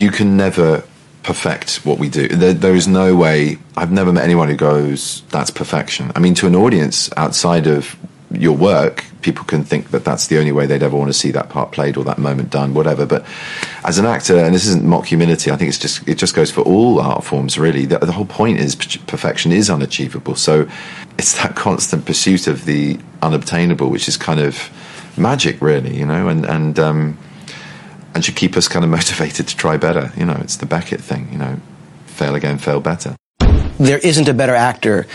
You can never perfect what we do. There, there is no way. I've never met anyone who goes, "That's perfection." I mean, to an audience outside of your work, people can think that that's the only way they'd ever want to see that part played or that moment done, whatever. But as an actor, and this isn't mock humility, I think it's just it just goes for all art forms. Really, the, the whole point is perfection is unachievable. So it's that constant pursuit of the unobtainable, which is kind of magic, really, you know, and and um, and should keep us kind of motivated to try better. You know, it's the Beckett thing. You know, fail again, fail better. There isn't a better actor,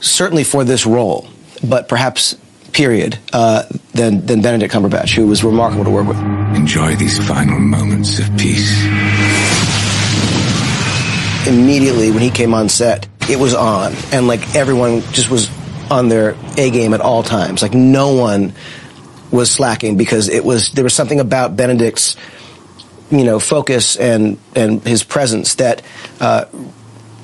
certainly for this role, but perhaps period, uh, than, than Benedict Cumberbatch, who was remarkable to work with. Enjoy these final moments of peace. Immediately when he came on set, it was on, and like everyone just was on their A game at all times. Like no one was slacking because it was there was something about Benedict's you know focus and and his presence that uh,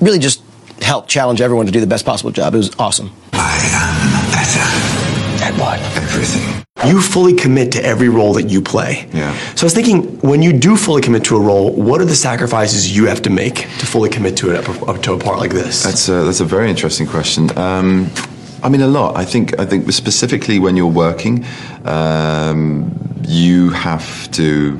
really just helped challenge everyone to do the best possible job. It was awesome. I am better. At what? Everything. You fully commit to every role that you play. Yeah. So I was thinking, when you do fully commit to a role, what are the sacrifices you have to make to fully commit to it up, to a part like this? That's a, that's a very interesting question. Um, I mean, a lot. I think. I think specifically when you're working, um, you have to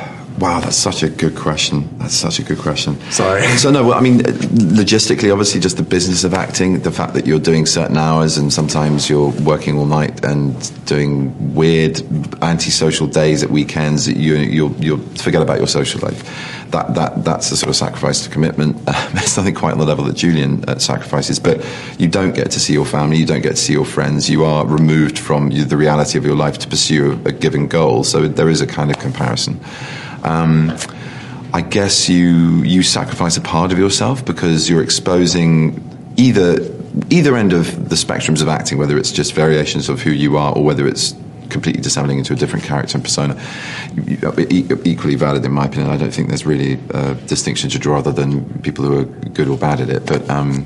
Wow, that's such a good question. That's such a good question. Sorry. So no, well, I mean, logistically, obviously, just the business of acting, the fact that you're doing certain hours and sometimes you're working all night and doing weird antisocial days at weekends. You you you forget about your social life. That that that's a sort of sacrifice to commitment. It's nothing quite on the level that Julian uh, sacrifices, but you don't get to see your family. You don't get to see your friends. You are removed from the reality of your life to pursue a given goal. So there is a kind of comparison. Um, I guess you you sacrifice a part of yourself because you're exposing either either end of the spectrums of acting, whether it's just variations of who you are or whether it's completely dissembling into a different character and persona. Equally valid, in my opinion. I don't think there's really a distinction to draw other than people who are good or bad at it. But um,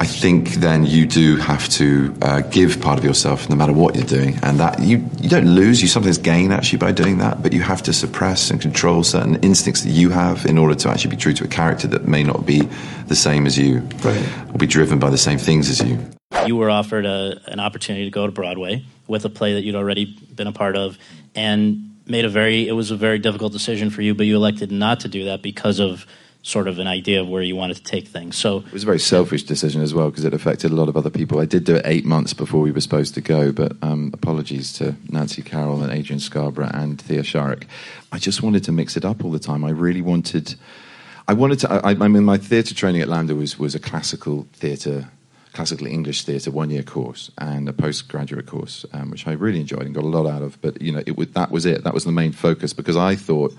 I think then you do have to uh, give part of yourself no matter what you're doing, and that you you don't lose. You sometimes gain actually by doing that, but you have to suppress and control certain instincts that you have in order to actually be true to a character that may not be the same as you, right. or be driven by the same things as you. You were offered a, an opportunity to go to Broadway with a play that you'd already been a part of, and made a very it was a very difficult decision for you, but you elected not to do that because of sort of an idea of where you wanted to take things. So it was a very selfish decision as well because it affected a lot of other people. I did do it eight months before we were supposed to go, but um, apologies to Nancy Carroll and Adrian Scarborough and Thea Sharrock. I just wanted to mix it up all the time. I really wanted. I wanted to. I, I mean, my theatre training at LAMDA was was a classical theatre. Classical English theatre one-year course and a postgraduate course, um, which I really enjoyed and got a lot out of. But you know, it, that was it. That was the main focus because I thought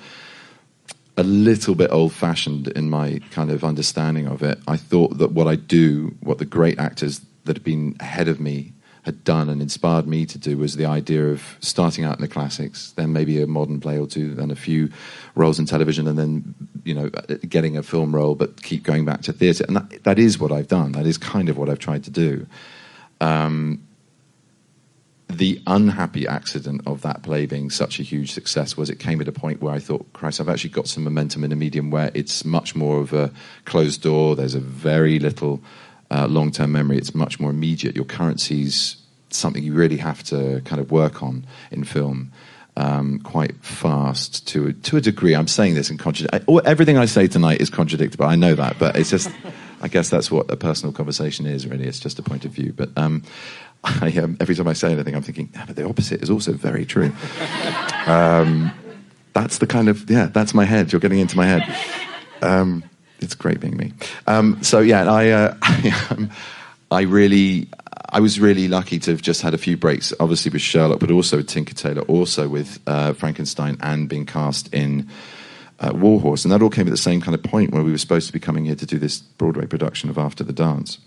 a little bit old fashioned in my kind of understanding of it. I thought that what I do, what the great actors that had been ahead of me had done and inspired me to do was the idea of starting out in the classics, then maybe a modern play or two, then a few roles in television, and then you know getting a film role, but keep going back to theatre. And that, that is what I've done. That is kind of what I've tried to do. Um, the unhappy accident of that play being such a huge success was it came at a point where I thought, Christ, I've actually got some momentum in a medium where it's much more of a closed door. There's a very little uh, long term memory. It's much more immediate. Your currency's something you really have to kind of work on in film. Um, quite fast to a, to a degree. I'm saying this in contradiction. Everything I say tonight is contradictory. I know that, but it's just. I guess that's what a personal conversation is. Really, it's just a point of view. But um, I, um, every time I say anything, I'm thinking, yeah, but the opposite is also very true. um, that's the kind of, yeah, that's my head. You're getting into my head. Um, it's great being me. Um, so, yeah, I, uh, I really, I was really lucky to have just had a few breaks, obviously with Sherlock, but also with Tinker Tailor, also with uh, Frankenstein, and being cast in uh, Warhorse. And that all came at the same kind of point where we were supposed to be coming here to do this Broadway production of After the Dance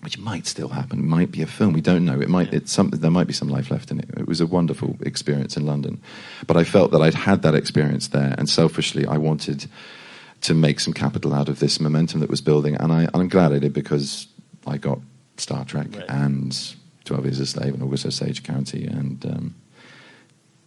which might still happen. Might be a film. We don't know. It might. It's something. There might be some life left in it. It was a wonderful experience in London, but I felt that I'd had that experience there, and selfishly, I wanted to make some capital out of this momentum that was building, and I, I'm glad I did because I got Star Trek right. and Twelve Years a Slave and August Osage County, and um,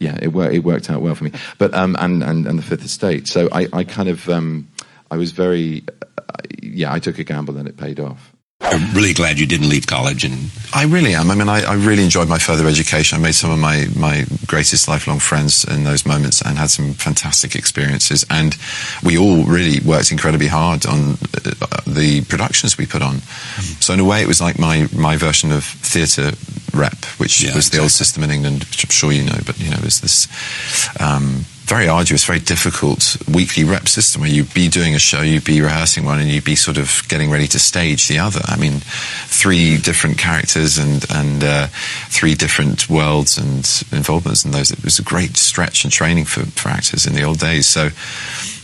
yeah, it worked. It worked out well for me. But um, and and and the Fifth Estate. So I, I kind of um, I was very, uh, yeah, I took a gamble and it paid off. I'm really glad you didn't leave college and I really am. I mean, I, I really enjoyed my further education. I made some of my, my greatest lifelong friends in those moments and had some fantastic experiences. And we all really worked incredibly hard on uh, the productions we put on. So in a way, it was like my, my version of theatre rep, which Yeah, was the old system in England, which I'm sure you know. But you know, there's this um, very arduous, very difficult weekly rep system where you'd be doing a show, you'd be rehearsing one, and you'd be sort of getting ready to stage the other. I mean, three different characters and and uh, three different worlds and involvements in those. It was a great stretch and training for, for actors in the old days. So.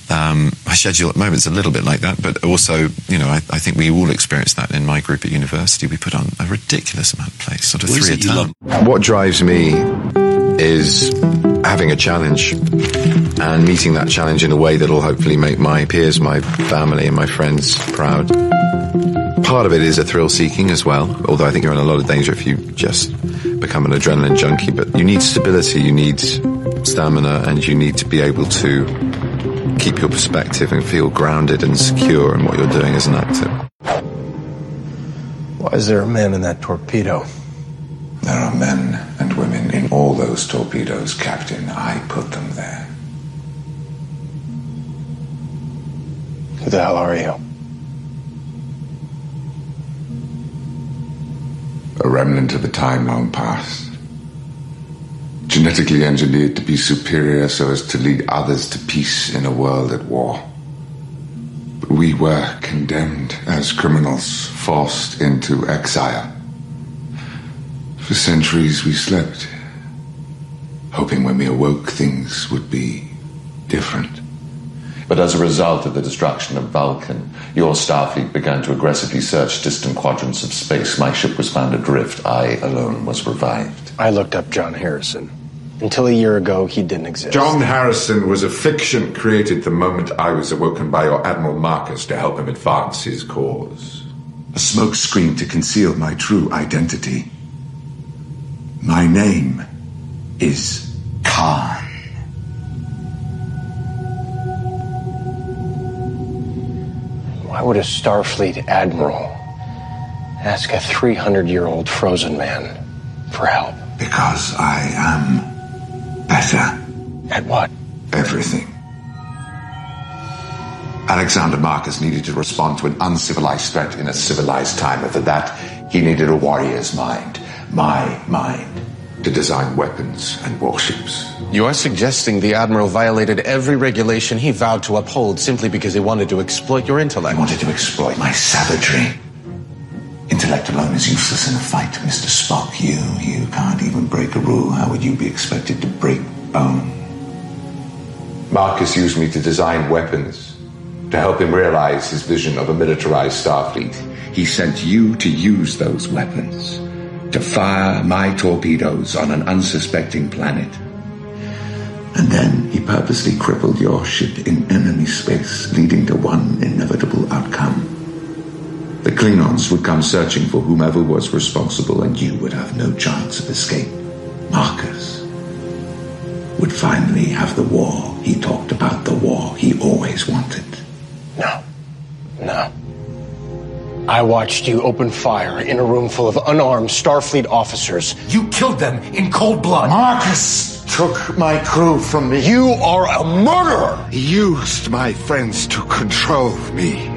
Um, my schedule at the moment is a little bit like that, but also, you know, I, I think we all experience that in my group at university. We put on a ridiculous amount of plays, sort of What is three a you term. love? What drives me is having a challenge and meeting that challenge in a way that'll hopefully make my peers, my family, and my friends proud. Part of it is a thrill seeking as well, although I think you're in a lot of danger if you just become an adrenaline junkie. But you need stability, you need stamina, and you need to be able to keep your perspective and feel grounded and secure in what you're doing as an actor. Why is there a man in that torpedo? there are men and women in all those torpedoes, Captain. I put them there. Who the hell are you? A remnant of a time long past. Genetically engineered to be superior so as to lead others to peace in a world at war. But we were condemned as criminals, forced into exile. For centuries we slept, hoping when we awoke things would be different. But as a result of the destruction of Vulcan, your Starfleet began to aggressively search distant quadrants of space. My ship was found adrift. I alone was revived. I looked up John Harrison. Until a year ago, he didn't exist. John Harrison was a fiction created the moment I was awoken by your Admiral Marcus to help him advance his cause. A smokescreen to conceal my true identity. My name is Khan. Why would a Starfleet admiral ask a 300 year old frozen man for help? Because I am better. At what? Everything. Alexander Marcus needed to respond to an uncivilized threat in a civilized time, and for that, he needed a warrior's mind. My mind. To design weapons and warships. You are suggesting the Admiral violated every regulation he vowed to uphold simply because he wanted to exploit your I intellect. wanted to exploit my savagery. Intellect alone is useless in a fight, Mr. Spock. You, you can't even break a rule. How would you be expected to break bone? Marcus used me to design weapons, to help him realize his vision of a militarized Starfleet. He sent you to use those weapons, to fire my torpedoes on an unsuspecting planet. And then he purposely crippled your ship in enemy space, leading to one inevitable outcome. The Klingons would come searching for whomever was responsible, and you would have no chance of escape. Marcus would finally have the war he talked about, the war he always wanted. No. No. I watched you open fire in a room full of unarmed Starfleet officers. You killed them in cold blood. Marcus took my crew from me. You are a murderer! He used my friends to control me.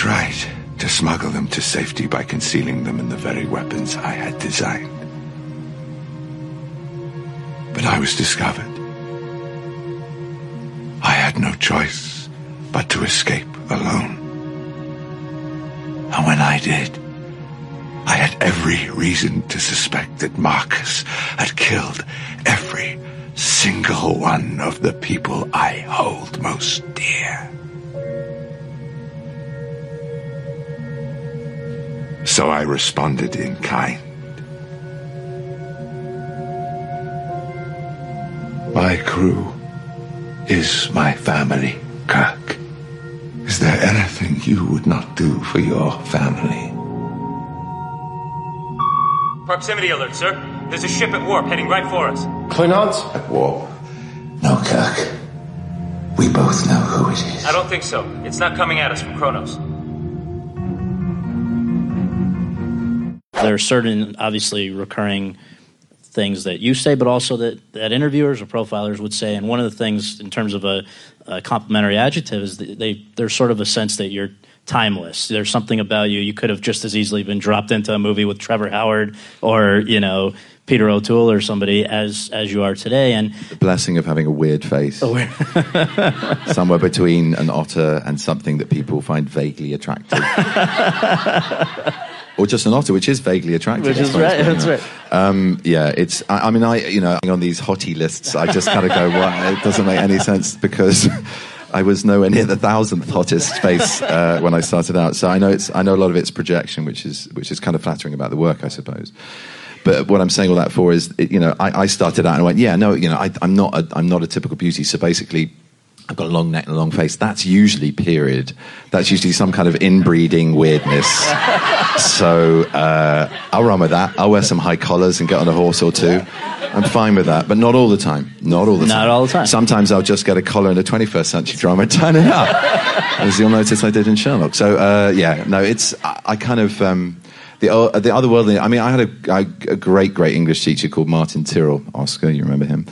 Tried to smuggle them to safety by concealing them in the very weapons I had designed. But I was discovered. I had no choice but to escape alone. And when I did, I had every reason to suspect that Marcus had killed every single one of the people I hold most dear. So I responded in kind. My crew is my family, Kirk. Is there anything you would not do for your family? Proximity alert, sir. There's a ship at warp heading right for us. Klingons? At warp. No, Kirk. We both know who it is. I don't think so. It's not coming at us from Kronos. There are certain, obviously, recurring things that you say, but also that, that interviewers or profilers would say. And one of the things, in terms of a, a complimentary adjective, is that they there's sort of a sense that you're timeless. There's something about you. You could have just as easily been dropped into a movie with Trevor Howard or you know Peter O'Toole or somebody as as you are today. And The blessing of having a weird face. Somewhere between an otter and something that people find vaguely attractive. or just an otter, which is vaguely attractive. Which is right, that's right. Um, yeah, it's. I, I mean, I you know on these hottie lists, I just kind of go, well, it doesn't make any sense because I was nowhere near the thousandth hottest space uh, when I started out. So I know it's. I know a lot of it's projection, which is which is kind of flattering about the work, I suppose. But what I'm saying all that for is, you know, I, I started out and I went, yeah, no, you know, I, I'm not, a, I'm not a typical beauty. So basically, I've got a long neck and a long face. That's usually period. That's usually some kind of inbreeding weirdness. so uh, I'll run with that. I'll wear some high collars and get on a horse or two. I'm fine with that, but not all the time. Not all the Not time. all the time. Sometimes I'll just get a collar in a 21st century drama and turn it up, as you'll notice I did in Sherlock. So uh, yeah, no, it's I, I kind of. Um, the, o- the otherworldly. I mean, I had a, a, a great, great English teacher called Martin Tyrrell, Oscar. You remember him?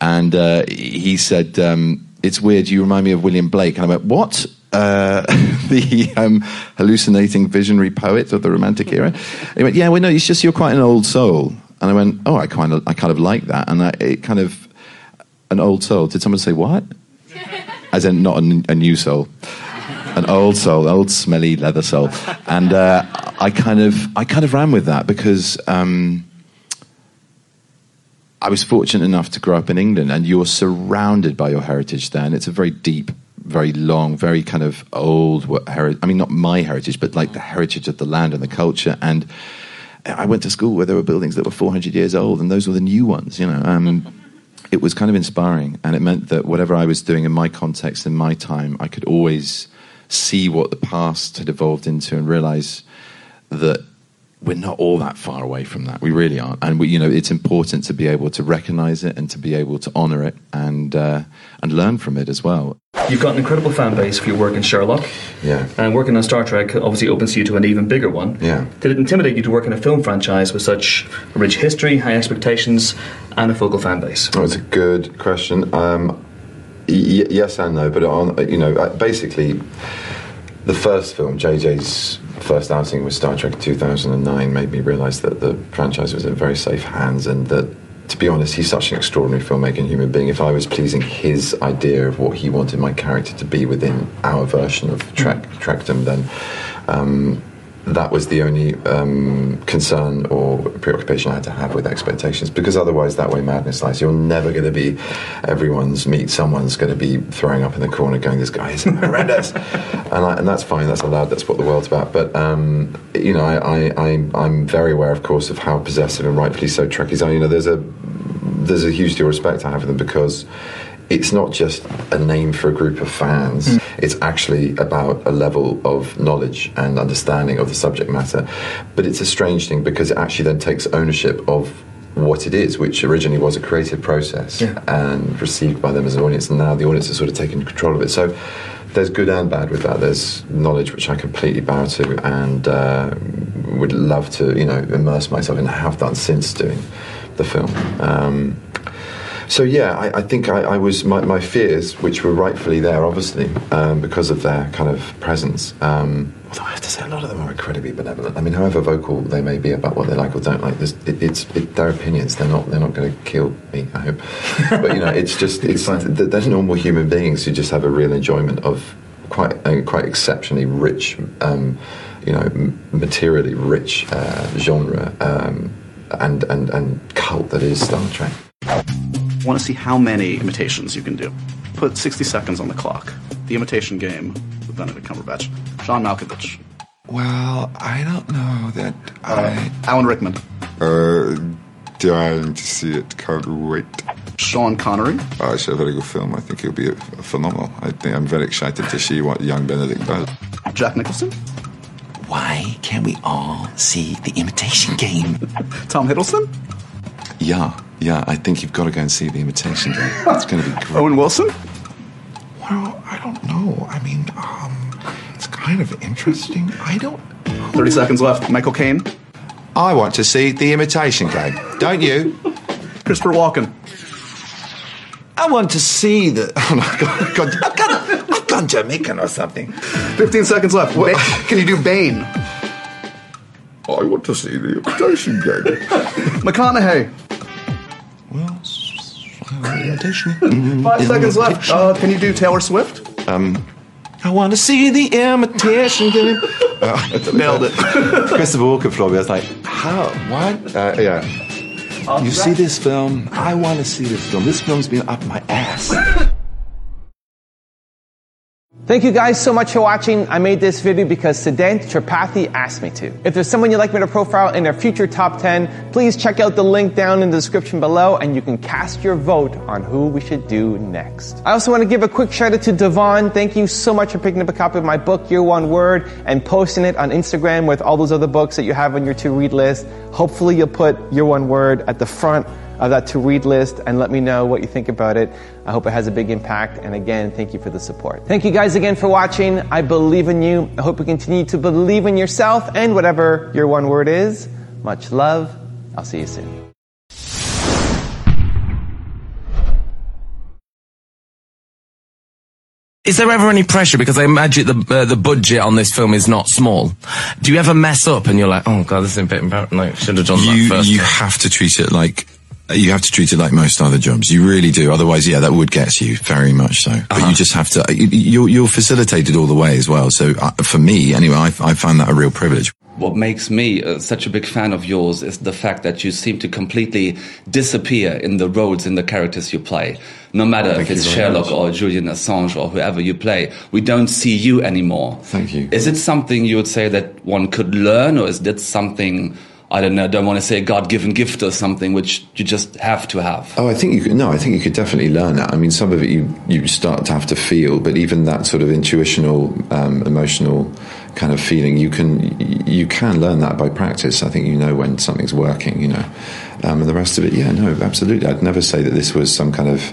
And uh, he said, um, "It's weird. You remind me of William Blake." And I went, "What?" Uh, the um, hallucinating visionary poet of the Romantic era. He went, "Yeah, well, no, it's just you're quite an old soul." And I went, "Oh, I kind of, I kind of like that." And I, it kind of an old soul. Did someone say what? As in, not a new soul an old soul, old smelly leather soul, and uh, I kind of I kind of ran with that because um, I was fortunate enough to grow up in England, and you're surrounded by your heritage there, and it's a very deep, very long, very kind of old heritage. I mean, not my heritage, but like the heritage of the land and the culture, and. I went to school where there were buildings that were 400 years old, and those were the new ones, you know. Um, it was kind of inspiring, and it meant that whatever I was doing in my context, in my time, I could always see what the past had evolved into and realize that we're not all that far away from that. We really aren't, and we, you know, it's important to be able to recognize it and to be able to honor it and uh, and learn from it as well. You've got an incredible fan base for your work in Sherlock. Yeah. And working on Star Trek obviously opens you to an even bigger one. Yeah. Did it intimidate you to work in a film franchise with such a rich history, high expectations, and a focal fan base? Oh, it's a good question. Um, y- yes and no, but on you know uh, basically, the first film, JJ's first outing with Star Trek 2009, made me realise that the franchise was in very safe hands, and that to be honest, he's such an extraordinary filmmaker and human being. If I was pleasing his idea of what he wanted my character to be within our version of Trek Trekdom, then. Um, that was the only um, concern or preoccupation I had to have with expectations because otherwise that way madness lies. You're never going to be everyone's meet. Someone's going to be throwing up in the corner going, this guy is horrendous. and, I, and that's fine, that's allowed, that's what the world's about. But, um, you know, I, I, I, I'm very aware, of course, of how possessive and rightfully so Trekkies are. You know, there's a, there's a huge deal of respect I have for them because it's not just a name for a group of fans. It's actually about a level of knowledge and understanding of the subject matter. But it's a strange thing because it actually then takes ownership of what it is, which originally was a creative process and received by them as an audience, and now the audience has sort of taken control of it. So there's good and bad with that. There's knowledge which I completely bow to and uh, would love to, you know, immerse myself in. I have done since doing the film. Um, so yeah, I, I think I, I was my, my fears, which were rightfully there, obviously, um, because of their kind of presence. Um, although I have to say, a lot of them are incredibly benevolent. I mean, however vocal they may be about what they like or don't like, it, it's it, their opinions. They're not they're not going to kill me. I hope, but you know, it's just it's th- they're normal human beings who just have a real enjoyment of quite a quite exceptionally rich, um, you know, materially rich uh, genre um, and and and cult that is Star Trek. Want to see how many imitations you can do? Put 60 seconds on the clock. The Imitation Game with Benedict Cumberbatch. John Malkovich. Well, I don't know that I. Alan Rickman. Uh, dying to see it. Can't wait. Sean Connery. Oh, it's a very good film. I think it'll be phenomenal. I think I'm very excited to see what young Benedict does. Jack Nicholson. Why can't we all see the imitation game? Tom Hiddleston? Yeah, yeah. I think you've got to go and see the Imitation Game. It's going to be great. Owen Wilson? Well, I don't know. I mean, um, it's kind of interesting. I don't. 30 seconds left. Michael Caine? I want to see the Imitation Game. Don't you? Christopher Walken? I want to see the. Oh my God, God, I've, gone, I've gone Jamaican or something. 15 seconds left. Ba- Can you do Bane? I want to see the Imitation Game. McConaughey? Imitation. Five seconds left. Uh, can you do Taylor Swift? Um, I want to see the Imitation Game. Uh, Nailed it. Christopher Walken for me. I was like, how? What? Uh, yeah. You see this film? I want to see this film. This film's been up my ass. Thank you guys so much for watching. I made this video because Siddhant Tripathi asked me to. If there's someone you'd like me to profile in their future top 10, please check out the link down in the description below and you can cast your vote on who we should do next. I also want to give a quick shout out to Devon. Thank you so much for picking up a copy of my book, Your One Word, and posting it on Instagram with all those other books that you have on your to read list. Hopefully you'll put Your One Word at the front of that to read list and let me know what you think about it. I hope it has a big impact. And again, thank you for the support. Thank you guys again for watching. I believe in you. I hope you continue to believe in yourself and whatever your one word is. Much love. I'll see you soon. Is there ever any pressure? Because I imagine the uh, the budget on this film is not small. Do you ever mess up and you're like, oh god, this is a bit embarrassing. Like, should have done you, that first. You have to treat it like you have to treat it like most other jobs. You really do. Otherwise, yeah, that would get you very much so. But Uh-huh. you just have to. you- You're, you're facilitated all the way as well. So uh, for me, anyway, I, I find that a real privilege. What makes me uh, such a big fan of yours is the fact that you seem to completely disappear in the roles in the characters you play. No matter Thank if it's Sherlock much. or Julian Assange or whoever you play, we don't see you anymore. Thank you. Is it something you would say that one could learn, or is that something I don't know? Don't want to say a God-given gift or something which you just have to have. Oh, I think you could. No, I think you could definitely learn that. I mean, some of it you you start to have to feel, but even that sort of intuitional, um, emotional kind of feeling, you can you can learn that by practice. I think you know when something's working, you know, um, and the rest of it, yeah, no, absolutely. I'd never say that this was some kind of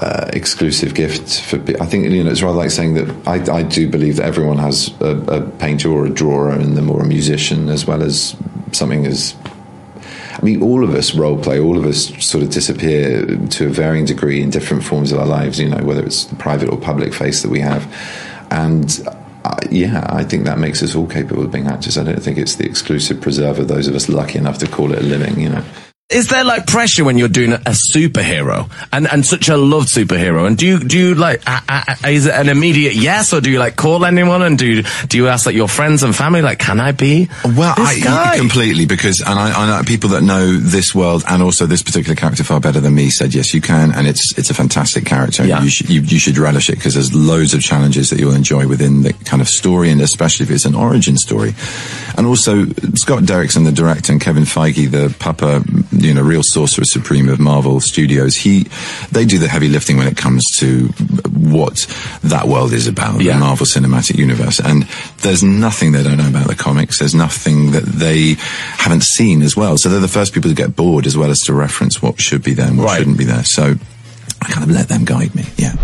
uh, exclusive gift for. I think you know it's rather like saying that I, I do believe that everyone has a, a painter or a drawer and them or a musician as well as something as. I mean, all of us role play. All of us sort of disappear to a varying degree in different forms of our lives. You know, whether it's the private or public face that we have, and. Uh, yeah, I think that makes us all capable of being actors. I don't think it's the exclusive preserve of those of us lucky enough to call it a living. You know. Is there like pressure when you're doing a, superhero and, and such a loved superhero? And do you do you like uh, uh, uh, is it an immediate yes or do you like call anyone and do do you ask like your friends and family like can I be Well, I completely because and I, I know people that know this world and also this particular character far better than me said yes you can and it's it's a fantastic character. Yeah. You should you, you should relish it because there's loads of challenges that you'll enjoy within the kind of story and especially if it's an origin story. And also Scott Derrickson, the director, and Kevin Feige, the Papa, you know, real sorcerer supreme of Marvel Studios. He they do the heavy lifting when it comes to what that world is about, the Marvel Cinematic Universe. And there's nothing they don't know about the comics. There's nothing that they haven't seen as well. So they're the first people to get bored as well as to reference what should be there and what shouldn't be there. So I kind of let them guide me. Yeah.